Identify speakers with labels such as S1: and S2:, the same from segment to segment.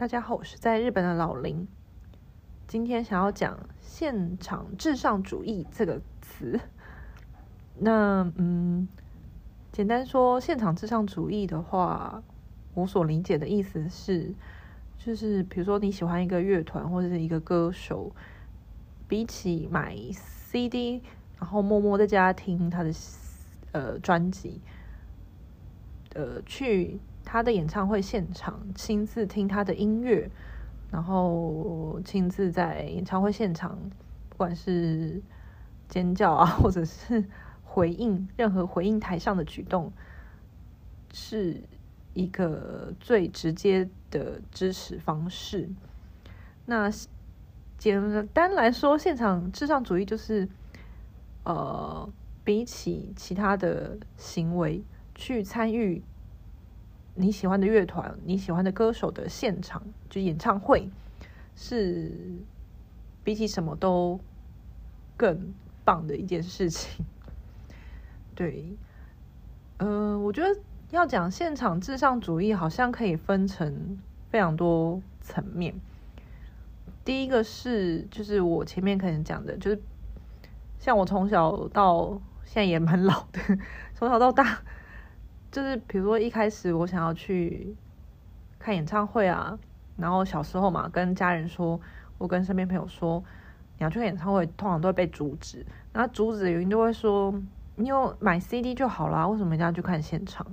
S1: 大家好，我是在日本的老林。今天想要讲“现场至上主义”这个词。那嗯，简单说，“现场至上主义”的话，我所理解的意思是，就是比如说你喜欢一个乐团或者是一个歌手，比起买 CD，然后默默在家听他的呃专辑，呃去。他的演唱会现场，亲自听他的音乐，然后亲自在演唱会现场，不管是尖叫啊，或者是回应任何回应台上的举动，是一个最直接的支持方式。那简单来说，现场至上主义就是，呃，比起其他的行为去参与。你喜欢的乐团，你喜欢的歌手的现场，就演唱会，是比起什么都更棒的一件事情。对，嗯、呃，我觉得要讲现场至上主义，好像可以分成非常多层面。第一个是，就是我前面可能讲的，就是像我从小到现在也蛮老的，从小到大。就是比如说一开始我想要去看演唱会啊，然后小时候嘛，跟家人说，我跟身边朋友说，你要去看演唱会，通常都会被阻止。那阻止的原因都会说，你有买 CD 就好啦，为什么一定要去看现场？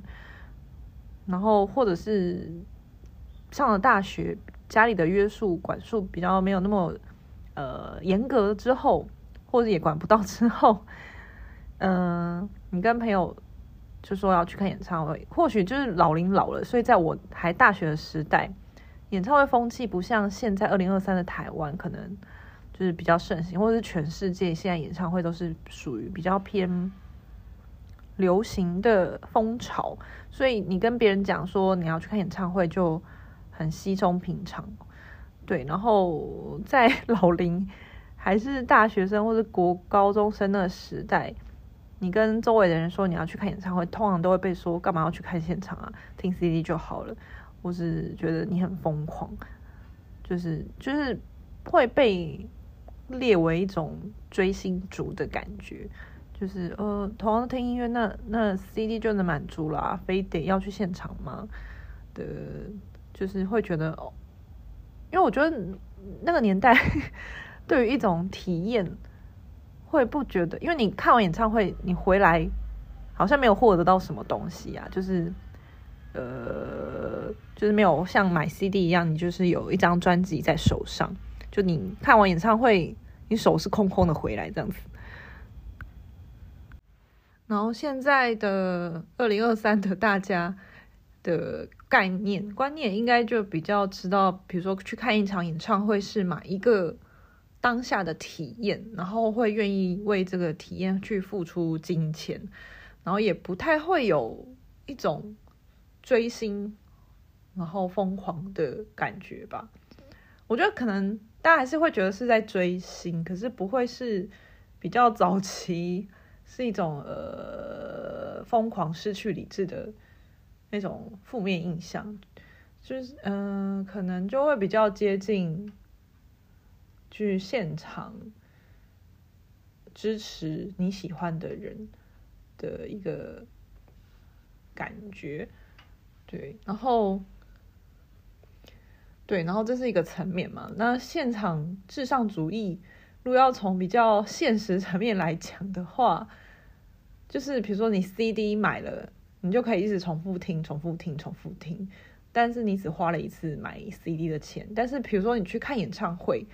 S1: 然后或者是上了大学，家里的约束管束比较没有那么呃严格之后，或者也管不到之后，嗯、呃，你跟朋友。就说要去看演唱会，或许就是老龄老了，所以在我还大学的时代，演唱会风气不像现在二零二三的台湾，可能就是比较盛行，或者是全世界现在演唱会都是属于比较偏流行的风潮，所以你跟别人讲说你要去看演唱会就很稀松平常，对。然后在 老龄还是大学生或者国高中生的时代。你跟周围的人说你要去看演唱会，通常都会被说干嘛要去看现场啊？听 CD 就好了，或是觉得你很疯狂，就是就是会被列为一种追星族的感觉，就是呃，同样听音乐，那那 CD 就能满足啦，非得要去现场吗？的，就是会觉得哦，因为我觉得那个年代 对于一种体验。会不觉得，因为你看完演唱会，你回来好像没有获得到什么东西啊，就是呃，就是没有像买 CD 一样，你就是有一张专辑在手上，就你看完演唱会，你手是空空的回来这样子。然后现在的二零二三的大家的概念观念，应该就比较知道，比如说去看一场演唱会是买一个。当下的体验，然后会愿意为这个体验去付出金钱，然后也不太会有一种追星然后疯狂的感觉吧。我觉得可能大家还是会觉得是在追星，可是不会是比较早期是一种呃疯狂失去理智的那种负面印象，就是嗯、可能就会比较接近。去现场支持你喜欢的人的一个感觉，对，然后对，然后这是一个层面嘛。那现场至上主义，如果要从比较现实层面来讲的话，就是比如说你 CD 买了，你就可以一直重复听、重复听、重复听，但是你只花了一次买 CD 的钱。但是比如说你去看演唱会。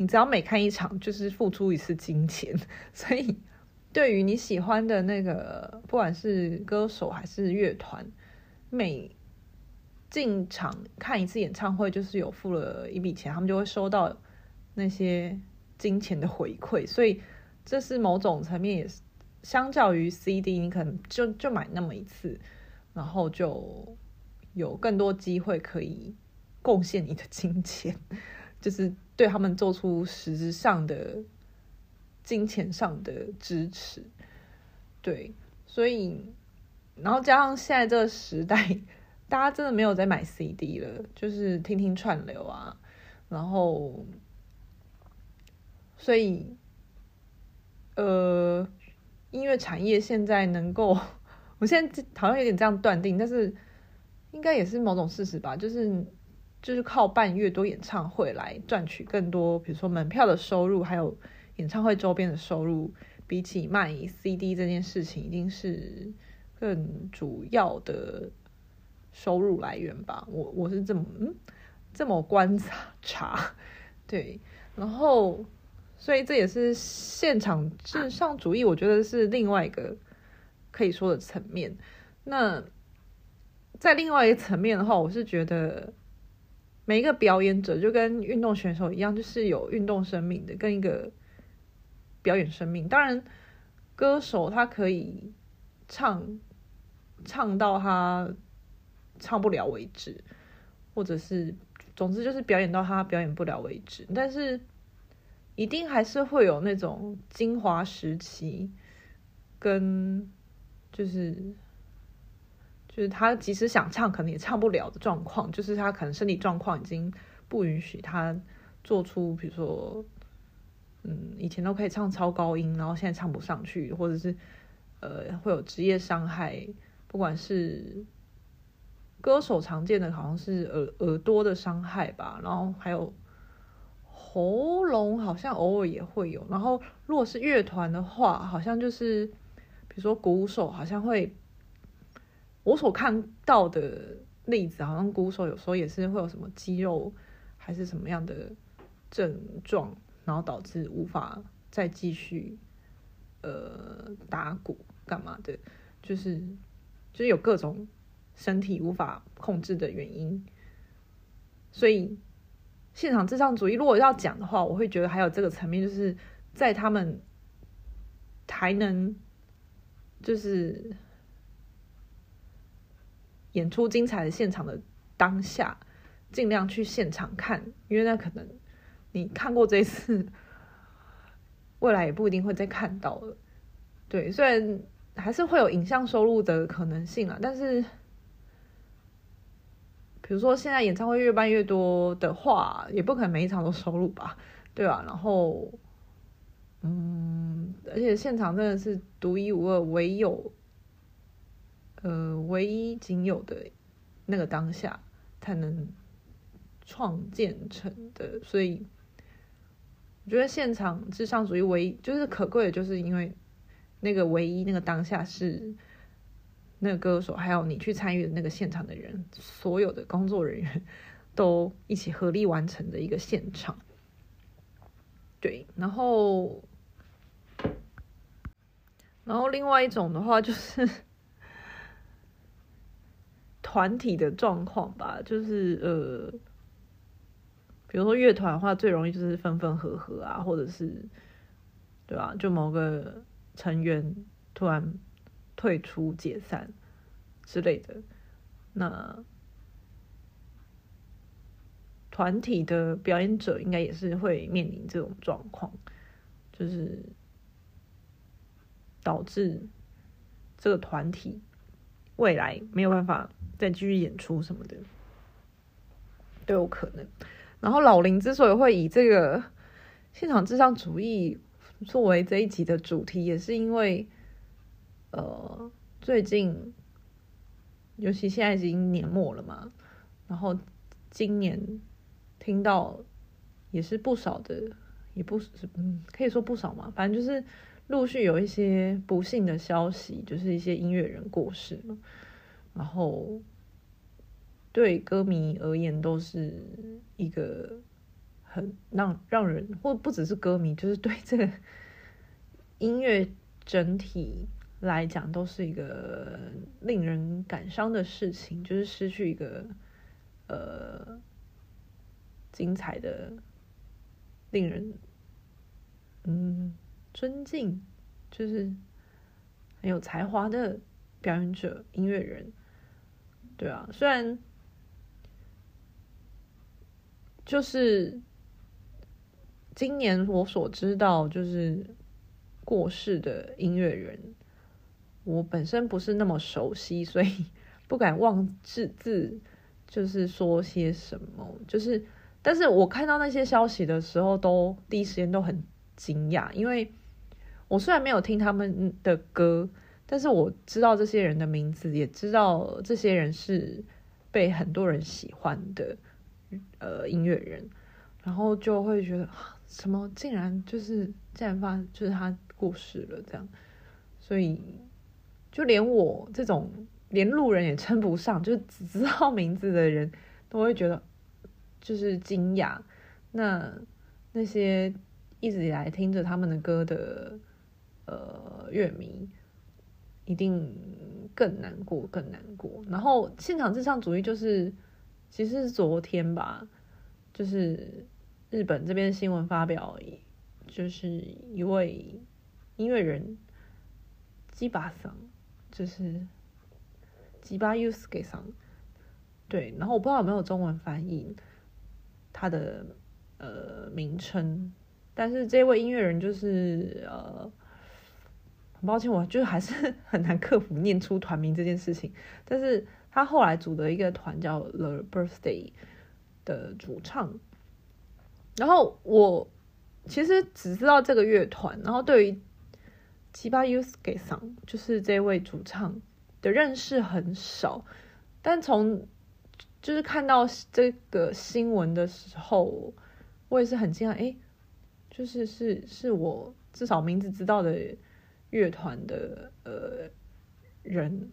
S1: 你只要每看一场，就是付出一次金钱，所以对于你喜欢的那个，不管是歌手还是乐团，每进场看一次演唱会，就是有付了一笔钱，他们就会收到那些金钱的回馈，所以这是某种层面也是相较于 CD，你可能就就买那么一次，然后就有更多机会可以贡献你的金钱。就是对他们做出实质上的金钱上的支持，对，所以，然后加上现在这个时代，大家真的没有在买 CD 了，就是听听串流啊，然后，所以，呃，音乐产业现在能够，我现在好像有点这样断定，但是应该也是某种事实吧，就是就是靠办越多演唱会来赚取更多，比如说门票的收入，还有演唱会周边的收入，比起卖 CD 这件事情，一定是更主要的。收入来源吧，我我是这么嗯这么观察，对，然后所以这也是现场至上主义，我觉得是另外一个可以说的层面。那在另外一个层面的话，我是觉得每一个表演者就跟运动选手一样，就是有运动生命的，跟一个表演生命。当然，歌手他可以唱唱到他。唱不了为止，或者是，总之就是表演到他表演不了为止。但是，一定还是会有那种精华时期，跟就是就是他即使想唱，可能也唱不了的状况。就是他可能身体状况已经不允许他做出，比如说，嗯，以前都可以唱超高音，然后现在唱不上去，或者是呃会有职业伤害，不管是。歌手常见的好像是耳耳朵的伤害吧，然后还有喉咙，好像偶尔也会有。然后如果是乐团的话，好像就是比如说鼓手，好像会我所看到的例子，好像鼓手有时候也是会有什么肌肉还是什么样的症状，然后导致无法再继续呃打鼓干嘛的，就是就是有各种。身体无法控制的原因，所以现场至上主义，如果要讲的话，我会觉得还有这个层面，就是在他们还能就是演出精彩的现场的当下，尽量去现场看，因为那可能你看过这一次，未来也不一定会再看到了。对，虽然还是会有影像收入的可能性啊，但是。比如说，现在演唱会越办越多的话，也不可能每一场都收入吧，对吧？然后，嗯，而且现场真的是独一无二、唯有，呃，唯一仅有的那个当下才能创建成的，所以我觉得现场至上主义唯一就是可贵的，就是因为那个唯一那个当下是。那个歌手，还有你去参与的那个现场的人，所有的工作人员都一起合力完成的一个现场。对，然后，然后另外一种的话就是团体的状况吧，就是呃，比如说乐团的话，最容易就是分分合合啊，或者是对吧？就某个成员突然。退出、解散之类的，那团体的表演者应该也是会面临这种状况，就是导致这个团体未来没有办法再继续演出什么的，都有可能。然后老林之所以会以这个现场至上主义作为这一集的主题，也是因为。呃，最近，尤其现在已经年末了嘛，然后今年听到也是不少的，也不是嗯，可以说不少嘛，反正就是陆续有一些不幸的消息，就是一些音乐人过世了，然后对歌迷而言都是一个很让让人，或不只是歌迷，就是对这个音乐整体。来讲都是一个令人感伤的事情，就是失去一个呃精彩的、令人嗯尊敬，就是很有才华的表演者、音乐人，对啊，虽然就是今年我所知道就是过世的音乐人。我本身不是那么熟悉，所以 不敢妄自自就是说些什么，就是，但是我看到那些消息的时候，都第一时间都很惊讶，因为我虽然没有听他们的歌，但是我知道这些人的名字，也知道这些人是被很多人喜欢的呃音乐人，然后就会觉得什么竟然就是竟然发就是他过世了这样，所以就连我这种。连路人也称不上，就只知道名字的人都会觉得就是惊讶。那那些一直以来听着他们的歌的呃乐迷，一定更难过，更难过。然后现场至上主义就是，其实是昨天吧，就是日本这边新闻发表，就是一位音乐人基巴桑，就是。吉巴佑斯给桑，对，然后我不知道有没有中文翻译他的呃名称，但是这位音乐人就是呃，很抱歉，我就还是 很难克服念出团名这件事情。但是他后来组的一个团叫 The Birthday 的主唱，然后我其实只知道这个乐团，然后对于吉巴佑斯给上，就是这位主唱。的认识很少，但从就是看到这个新闻的时候，我也是很惊讶，哎，就是是是我至少名字知道的乐团的呃人，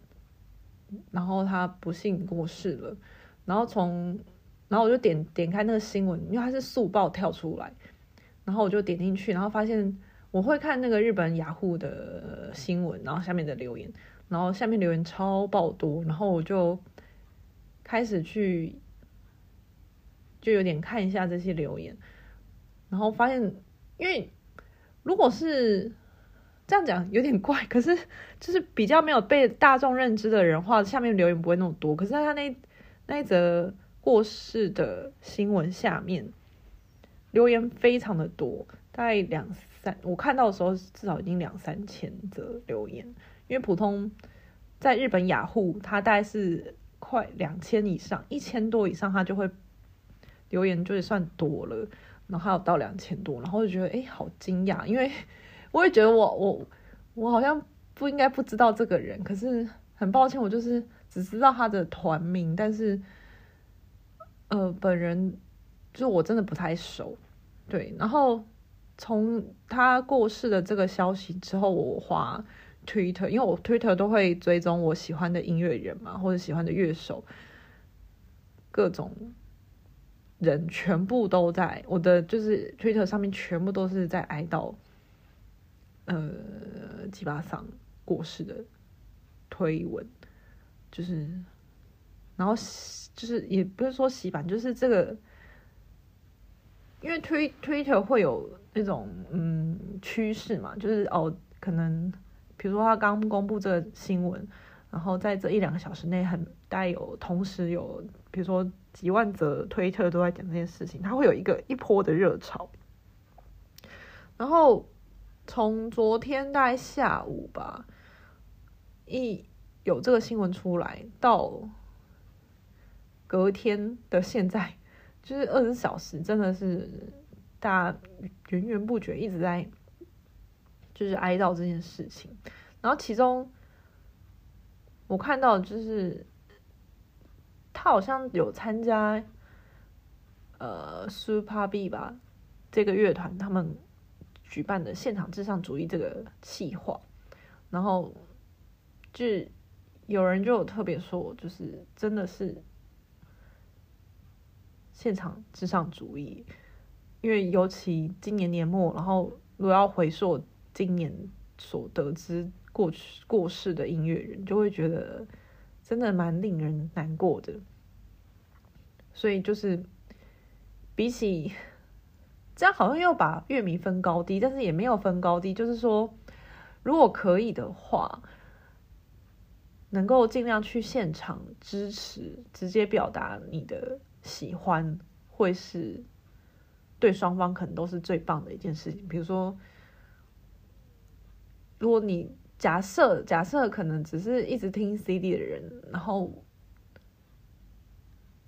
S1: 然后他不幸过世了，然后从然后我就点点开那个新闻，因为它是速报跳出来，然后我就点进去，然后发现我会看那个日本雅虎的新闻，然后下面的留言。然后下面留言超爆多，然后我就开始去，就有点看一下这些留言，然后发现，因为如果是这样讲有点怪，可是 就是比较没有被大众认知的人话，下面留言不会那么多。可是他那那一则过世的新闻下面留言非常的多，大概两三，我看到的时候至少已经两三千则留言。因为普通在日本雅虎，它大概是快两千以上，一千多以上，它就会留言就算多了，然后还有到两千多，然后就觉得哎，好惊讶，因为我也觉得我我我好像不应该不知道这个人，可是很抱歉，我就是只知道他的团名，但是呃，本人就我真的不太熟，对，然后从他过世的这个消息之后，我花。Twitter，因为我 Twitter 都会追踪我喜欢的音乐人嘛，或者喜欢的乐手，各种人全部都在我的就是 Twitter 上面，全部都是在哀悼，呃，吉巴桑过世的推文，就是，然后就是也不是说洗版，就是这个，因为推 Twitter 会有那种嗯趋势嘛，就是哦可能。比如说他刚公布这个新闻，然后在这一两个小时内，很大概有同时有，比如说几万则推特都在讲这件事情，他会有一个一波的热潮。然后从昨天大概下午吧，一有这个新闻出来，到隔天的现在，就是二十小时，真的是大家源源不绝一直在。就是哀悼这件事情，然后其中我看到就是他好像有参加呃 Super B 吧这个乐团他们举办的现场至上主义这个企划，然后就有人就有特别说，就是真的是现场至上主义，因为尤其今年年末，然后如果要回溯。今年所得知过去过世的音乐人，就会觉得真的蛮令人难过的。所以就是比起这样，好像又把乐迷分高低，但是也没有分高低。就是说，如果可以的话，能够尽量去现场支持，直接表达你的喜欢，会是对双方可能都是最棒的一件事情。比如说。如果你假设假设可能只是一直听 CD 的人，然后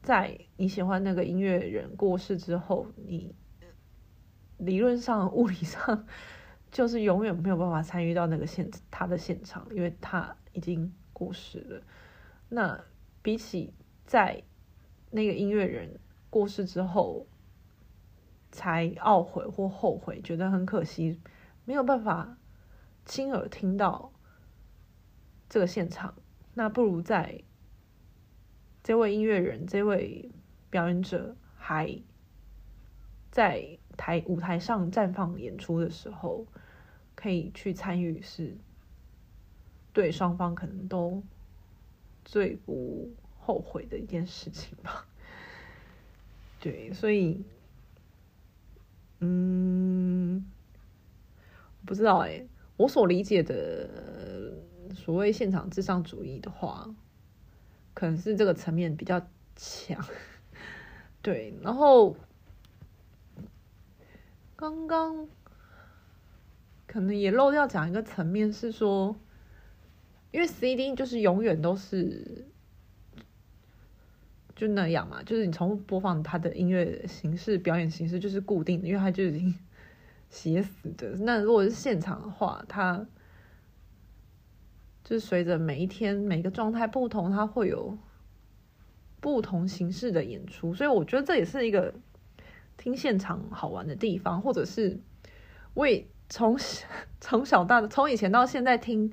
S1: 在你喜欢那个音乐人过世之后，你理论上、物理上就是永远没有办法参与到那个现他的现场，因为他已经过世了。那比起在那个音乐人过世之后才懊悔或后悔，觉得很可惜，没有办法亲耳听到这个现场，那不如在。这位音乐人，这位表演者还在台舞台上绽放演出的时候，可以去参与，是对双方可能都最不后悔的一件事情吧。对，所以，嗯，不知道哎，我所理解的所谓现场至上主义的话。可能是这个层面比较强，对。然后刚刚可能也漏掉讲一个层面是说，因为 CD 就是永远都是就那样嘛，就是你重复播放它的音乐形式、表演形式就是固定的，因为它就已经写死的。那如果是现场的话，它。就是随着每一天每个状态不同，它会有不同形式的演出，所以我觉得这也是一个听现场好玩的地方，或者是我也从 从小到从以前到现在听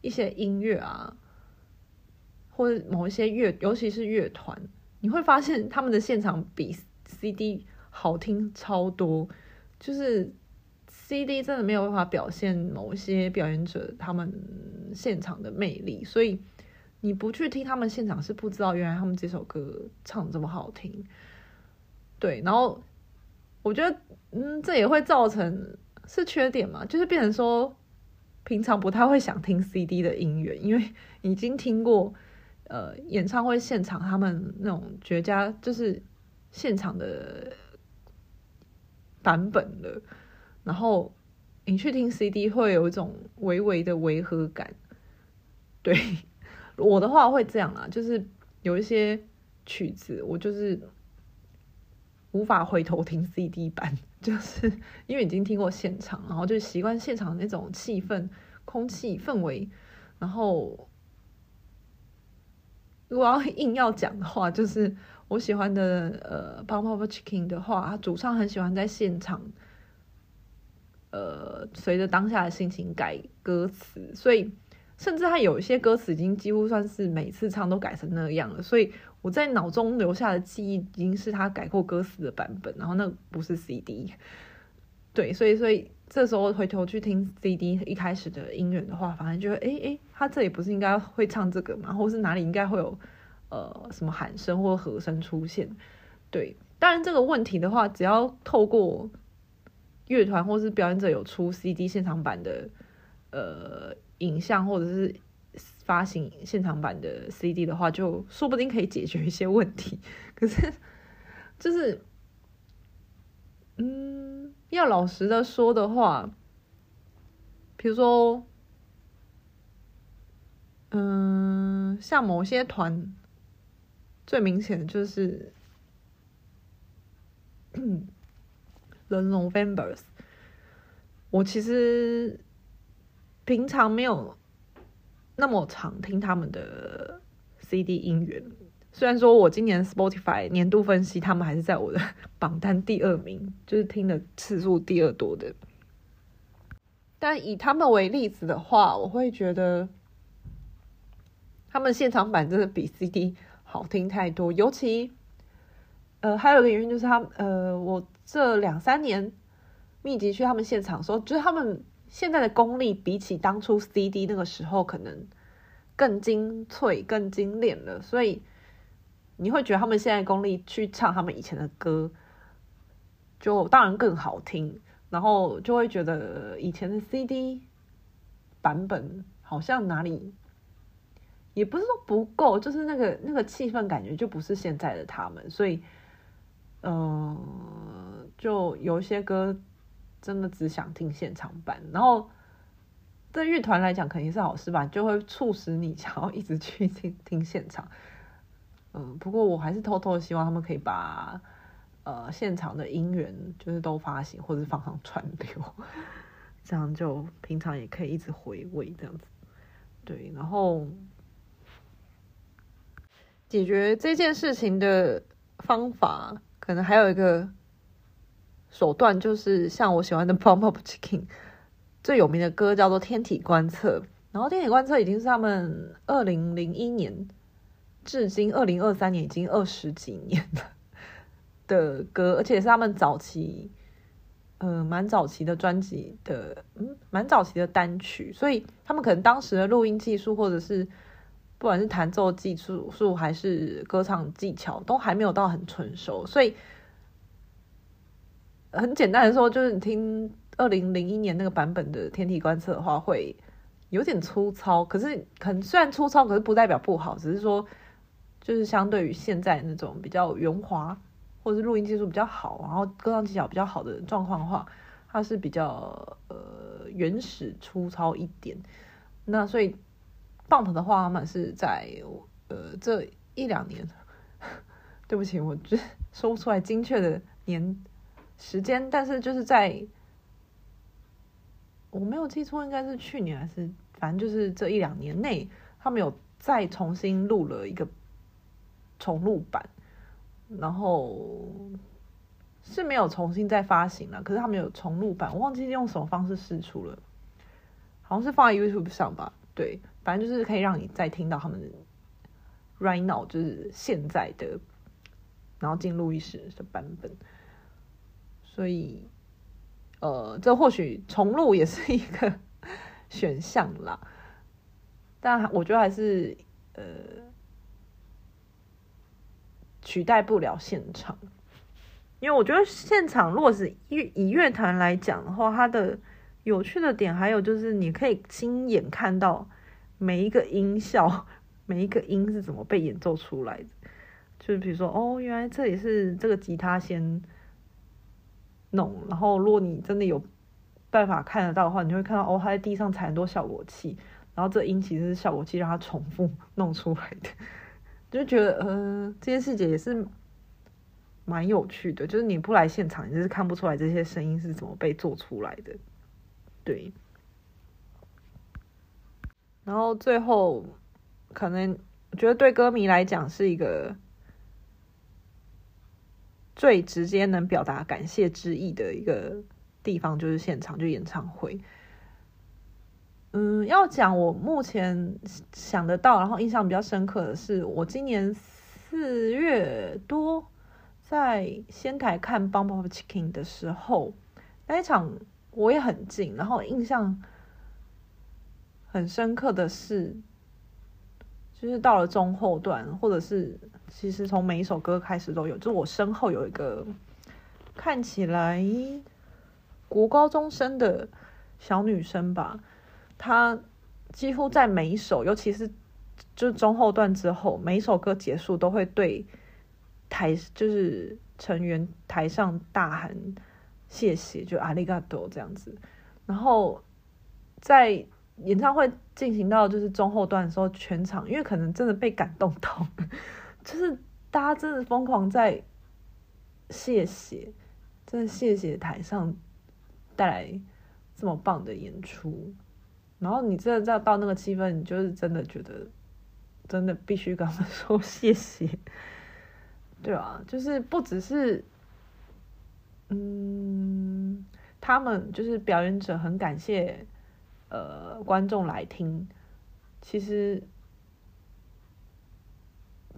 S1: 一些音乐啊，或者某一些乐，尤其是乐团，你会发现他们的现场比 CD 好听超多，就是。CD 真的没有办法表现某一些表演者他们现场的魅力，所以你不去听他们现场是不知道原来他们这首歌唱这么好听。对，然后我觉得，嗯，这也会造成是缺点嘛，就是变成说平常不太会想听 CD 的音乐，因为 已经听过呃演唱会现场他们那种绝佳就是现场的版本了。然后你去听 CD 会有一种微微的违和感，对，我的话会这样啊，就是有一些曲子我就是无法回头听 CD 版，就是因为已经听过现场，然后就习惯现场那种气氛、空气氛围。然后如果要硬要讲的话，就是我喜欢的呃 Pump Up Chicken 的话，主唱很喜欢在现场。呃，随着当下的心情改歌词，所以甚至他有一些歌词已经几乎算是每次唱都改成那样了。所以我在脑中留下的记忆已经是他改过歌词的版本，然后那不是 CD。对，所以所以这时候回头去听 CD 一开始的音乐的话，反正就会哎哎，他这里不是应该会唱这个吗？或是哪里应该会有呃什么喊声或和声出现？对，当然这个问题的话，只要透过。乐团或是表演者有出 CD 现场版的呃影像，或者是发行现场版的 CD 的话，就说不定可以解决一些问题。可是，就是，嗯，要老实的说的话，比如说，嗯，像某些团，最明显的就是。The Novembers，我其实平常没有那么常听他们的 CD 音源，虽然说我今年 Spotify 年度分析，他们还是在我的 榜单第二名，就是听的次数第二多的。但以他们为例子的话，我会觉得他们现场版真的比 CD 好听太多，尤其。呃，还有一个原因就是他，呃，我这两三年密集去他们现场的时候，就是他们现在的功力比起当初 CD 那个时候可能更精粹、更精炼了，所以你会觉得他们现在功力去唱他们以前的歌，就当然更好听，然后就会觉得以前的 CD 版本好像哪里也不是说不够，就是那个那个气氛感觉就不是现在的他们，所以。嗯、呃，就有一些歌真的只想听现场版，然后对乐团来讲肯定是好事吧，就会促使你想要一直去听 听现场。嗯，不过我还是偷偷希望他们可以把呃现场的音源就是都发行或者放上串流，这样就平常也可以一直回味这样子。对，然后解决这件事情的方法，可能还有一个手段，就是像我喜欢的 p o m p o p Chicken 最有名的歌叫做《天体观测》，然后《天体观测》已经是他们二零零一年至今二零二三年已经二十几年的歌，而且是他们早期，呃，蛮早期的专辑的，嗯，蛮早期的单曲，所以他们可能当时的录音技术，或者是不管是弹奏技术术还是歌唱技巧，都还没有到很成熟，所以很简单的说，就是你听。二零零一年那个版本的天体观测的话，会有点粗糙，可是可能虽然粗糙，可是不代表不好，只是说就是相对于现在那种比较圆滑，或者是录音技术比较好，然后歌唱技巧比较好的状况的话，它是比较呃原始粗糙一点。那所以棒头的话，他们是在呃这一两年，对不起，我这说不出来精确的年时间，但是就是在。我没有记错，应该是去年还是反正就是这一两年内，他们有再重新录了一个重录版，然后是没有重新再发行了。可是他们有重录版，我忘记用什么方式释出了，好像是放在 YouTube 上吧？对，反正就是可以让你再听到他们 Right Now，就是现在的，然后进录音室的版本，所以。呃，这或许重录也是一个 选项啦，但我觉得还是呃取代不了现场，因为我觉得现场如果是以以乐团来讲的话，它的有趣的点还有就是你可以亲眼看到每一个音效，每一个音是怎么被演奏出来的，就是比如说哦，原来这里是这个吉他先。弄，然后如果你真的有办法看得到的话，你就会看到哦，他在地上踩很多效果器，然后这音其实是效果器让他重复弄出来的，就觉得呃，这些细节也是蛮有趣的。就是你不来现场，你就是看不出来这些声音是怎么被做出来的。对，然后最后可能我觉得对歌迷来讲是一个。最直接能表达感谢之意的一个地方就是现场，就演唱会。嗯，要讲我目前想得到，然后印象比较深刻的是，我今年四月多在仙台看 Bump of Chicken 的时候，那一场我也很近，然后印象很深刻的是。就是到了中后段，或者是其实从每一首歌开始都有。就我身后有一个看起来国高中生的小女生吧，她几乎在每一首，尤其是就是中后段之后，每一首歌结束都会对台就是成员台上大喊谢谢，就阿里嘎多这样子，然后在。演唱会进行到就是中后段的时候，全场因为可能真的被感动到，就是大家真的疯狂在谢谢，真的谢谢台上带来这么棒的演出。然后你真的在到那个气氛，你就是真的觉得真的必须跟他们说谢谢，对啊，就是不只是嗯，他们就是表演者很感谢。呃，观众来听，其实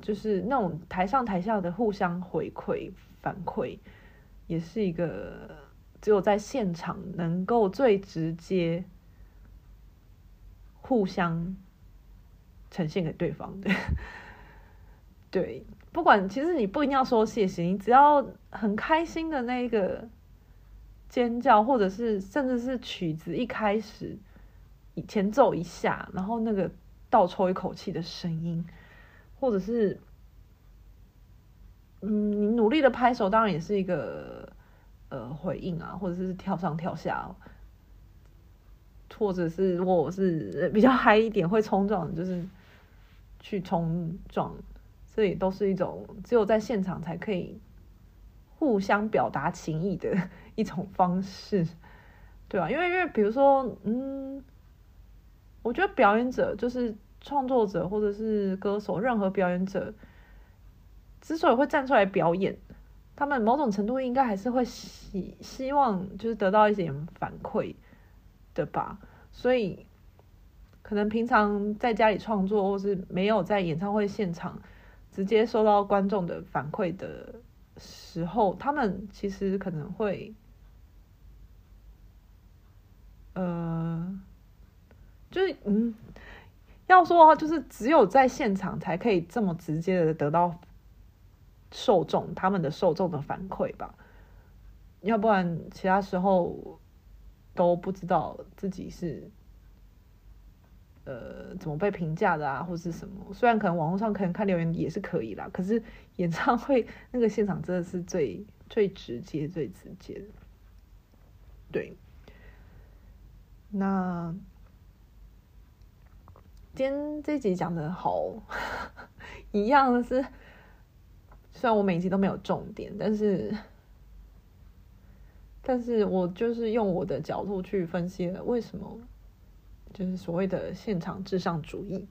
S1: 就是那种台上台下的互相回馈反馈，也是一个只有在现场能够最直接互相呈现给对方的。对，不管其实你不一定要说谢谢，你只要很开心的那个尖叫，或者是甚至是曲子一开始。前奏一下，然后那个倒抽一口气的声音，或者是，嗯，你努力的拍手，当然也是一个呃回应啊，或者是跳上跳下，或者是如果我是比较嗨一点会冲撞，就是去冲撞，这也都是一种只有在现场才可以互相表达情谊的 一种方式，对啊，因为因为比如说，嗯，我觉得表演者就是创作者或者是歌手，任何表演者之所以会站出来表演，他们某种程度应该还是会希希望就是得到一点反馈的吧，所以。可能平常在家里创作，或是没有在演唱会现场直接收到观众的反馈的时候，他们其实可能会，呃，就是嗯，要说的话，就是只有在现场才可以这么直接的得到受众他们的受众的反馈吧，要不然其他时候都不知道自己是。呃，怎么被评价的啊，或是什么？虽然可能网络上可能看留言也是可以啦，可是演唱会那个现场真的是最最直接、最直接的。对，那今天这集讲的好 一样的是，虽然我每集都没有重点，但是但是我就是用我的角度去分析了为什么。就是所谓的现场至上主义。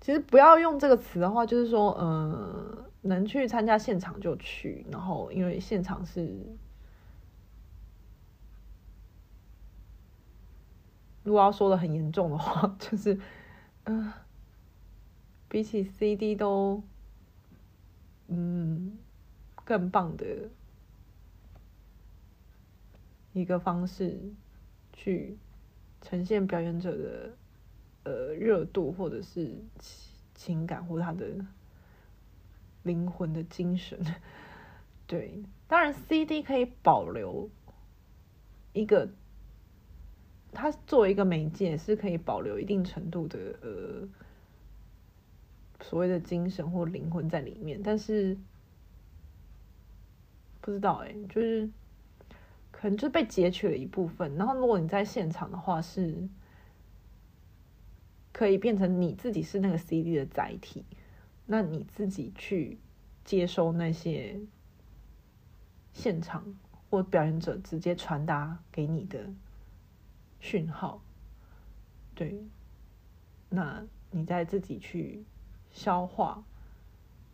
S1: 其实不要用这个词的话，就是说，呃，能去参加现场就去，然后因为现场是，如果要说的很严重的话，就是，嗯、呃，比起 CD 都，嗯，更棒的一个方式去。呈现表演者的呃热度，或者是情感，或他的灵魂的精神。对，当然 CD 可以保留一个，它作为一个媒介是可以保留一定程度的呃所谓的精神或灵魂在里面，但是不知道哎、就是。可能就被截取了一部分，然后如果你在现场的话，是可以变成你自己是那个 CD 的载体，那你自己去接收那些现场或表演者直接传达给你的讯号，对，那你再自己去消化。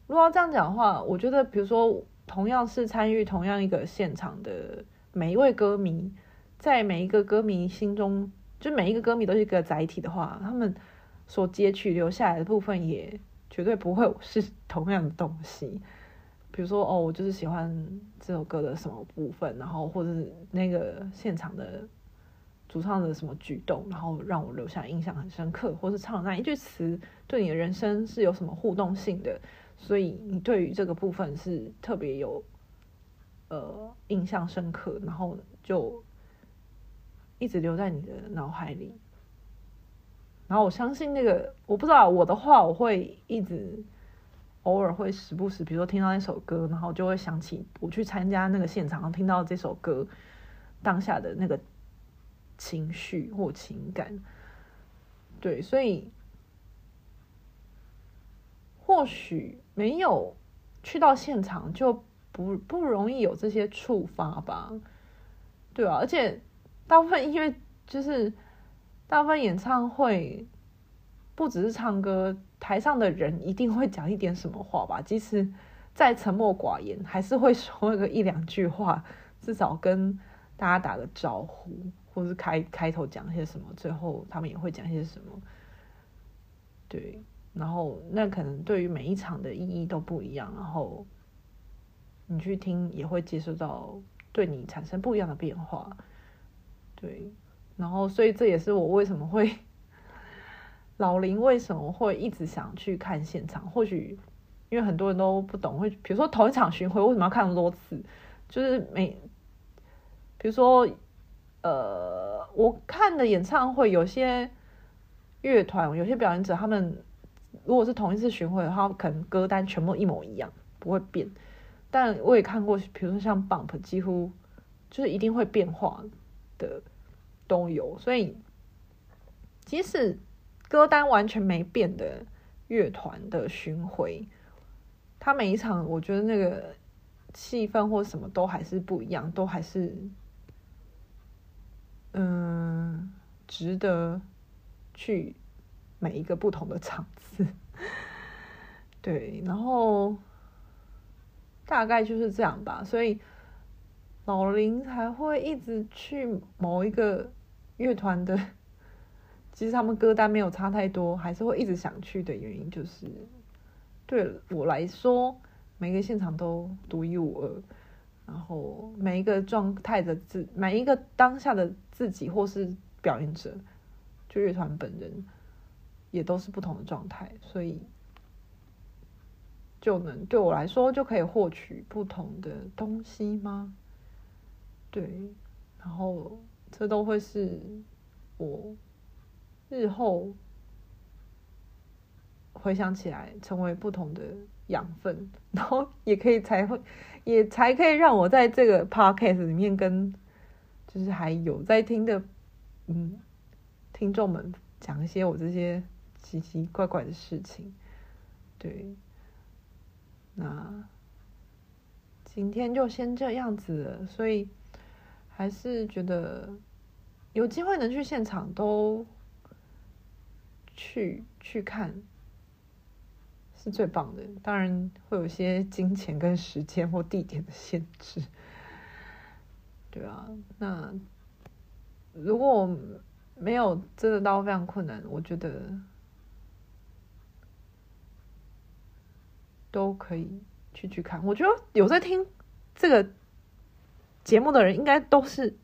S1: 如果要这样讲的话，我觉得，比如说，同样是参与同样一个现场的。每一位歌迷，在每一个歌迷心中，就每一个歌迷都是一个载体的话，他们所截取留下来的部分也绝对不会是 同样的东西。比如说，哦，我就是喜欢这首歌的什么部分，然后或者是那个现场的主唱的什么举动，然后让我留下印象很深刻，或是唱那一句词对你的人生是有什么互动性的，所以你对于这个部分是特别有。呃，印象深刻，然后就一直留在你的脑海里。然后我相信那个，我不知道我的话，我会一直偶尔会时不时，比如说听到那首歌，然后就会想起我去参加那个现场，听到这首歌当下的那个情绪或情感。对，所以或许没有去到现场就。不不容易有这些触发吧，对啊，而且大部分音乐就是大部分演唱会，不只是唱歌，台上的人一定会讲一点什么话吧，即使再沉默寡言，还是会说个一两句话，至少跟大家打个招呼，或是开开头讲些什么，最后他们也会讲些什么，对，然后那可能对于每一场的意义都不一样，然后。你去听也会接受到对你产生不一样的变化，对，然后所以这也是我为什么会老林为什么会一直想去看现场，或许因为很多人都不懂，会比如说同一场巡回为什么要看那么多次？就是每比如说呃，我看的演唱会有些乐团有些表演者，他们如果是同一次巡回的话，可能歌单全部一模一样，不会变。但我也看过，比如说像 Bump，几乎就是一定会变化的都有，所以即使歌单完全没变的乐团的巡回，他每一场我觉得那个气氛或什么都还是不一样，都还是嗯值得去每一个不同的场次。对，然后大概就是这样吧，所以老林才会一直去某一个乐团的。其实他们歌单没有差太多，还是会一直想去的原因就是，对我来说，每个现场都独一无二，然后每一个状态的自，每一个当下的自己或是表演者，就乐团本人，也都是不同的状态，所以就能对我来说就可以获取不同的东西吗？对，然后这都会是我。日后回想起来，成为不同的养分，然后也可以才会，也才可以让我在这个 podcast 里面跟，就是还有在听的，嗯，听众们讲一些我这些奇奇怪怪的事情。对，那今天就先这样子，所以还是觉得有机会能去现场都。去去看是最棒的，当然会有一些金钱跟时间或地点的限制，对啊。那如果没有真的到非常困难，我觉得都可以去去看。我觉得有在听这个节目的人，应该都是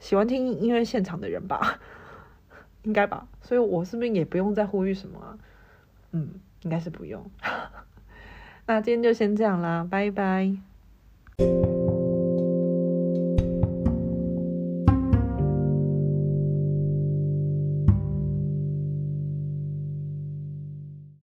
S1: 喜欢听音乐现场的人吧。应该吧，所以我是不是也不用再呼吁什么啊？嗯，应该是不用。那今天就先这样啦，拜拜。